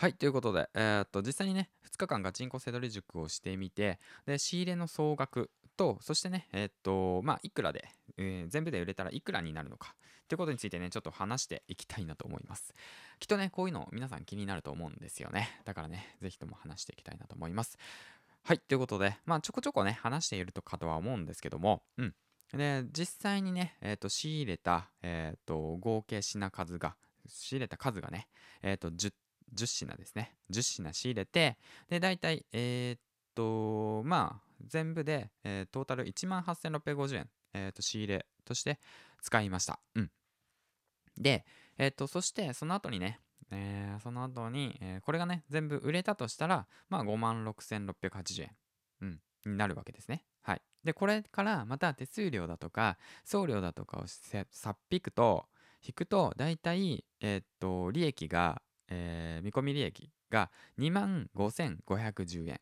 はい、ということで、えーっと、実際にね、2日間ガチンコセドリ塾をしてみて、で、仕入れの総額と、そしてね、えーっと、まあ、いくらで、えー全部で売れたらいくらになるのか、ということについてね、ちょっと話していきたいなと思います。きっとね、こういうの皆さん気になると思うんですよね。だからね、ぜひとも話していきたいなと思います。はい、ということで、まあ、ちょこちょこね、話しているとかとは思うんですけども、うん。で、実際にね、えっと、仕入れた、えっと、合計品数が、仕入れた数がね、えっと、10 10品ですね。10品仕入れて、で、大体、えーっと、まあ、全部で、えートータル18,650円、えーっと、仕入れとして使いました。うん。で、えーっと、そして、その後にね、えーその後に、えーこれがね、全部売れたとしたら、まあ、56,680円、うん、になるわけですね。はい。で、これからまた手数料だとか、送料だとかをせさっ引くと、引くと、大体、えーっと、利益が、えー見込み利益が2万5510円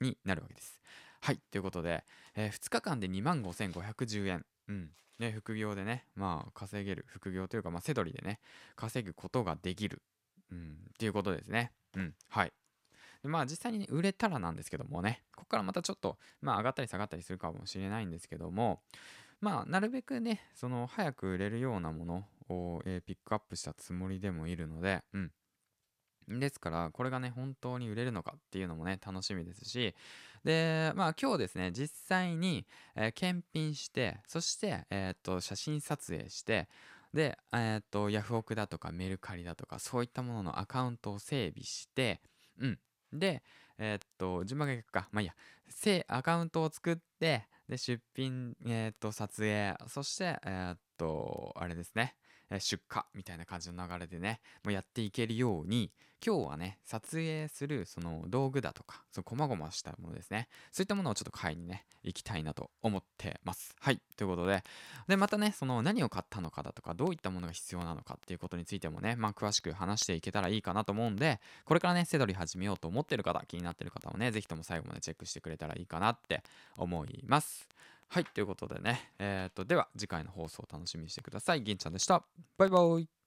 になるわけです。はい。ということで、え2日間で2万5510円。うん。ね、副業でね、まあ、稼げる。副業というか、まあ、セドリでね、稼ぐことができる。うん。っていうことですね。うん。はい。まあ実際にね売れたらなんですけどもね、ここからまたちょっと、まあ上がったり下がったりするかもしれないんですけども、まあなるべくね、その早く売れるようなものを、えーピックアップしたつもりでもいるので、うん。ですから、これがね、本当に売れるのかっていうのもね、楽しみですし、で、まあ今日ですね、実際に、えー検品して、そして、えーっと、写真撮影して、で、えーっと、ヤフオクだとかメルカリだとか、そういったもののアカウントを整備して、うん。で、えっと、順番が逆か。まあいいや。せアカウントを作って、で、出品、えっと、撮影、そして、えっと、あれですね。出荷みたいな感じの流れでね、もうやっていけるように、今日はね、撮影するその道具だとか、その細々したものですね。そういったものをちょっと買いにね、行きたいなと思ってます。はい。ということで、で、またね、その何を買ったのかだとか、どういったものが必要なのかっていうことについてもね、まあ詳しく話していけたらいいかなと思うんで、これからね、セドリ始めようと思ってる方、気になってる方はね、ぜひとも最後までチェックしてくれたらいいかなって思います。はい、ということでね、えー、と、では次回の放送を楽しみにしてください。銀ちゃんでした。バイバイ。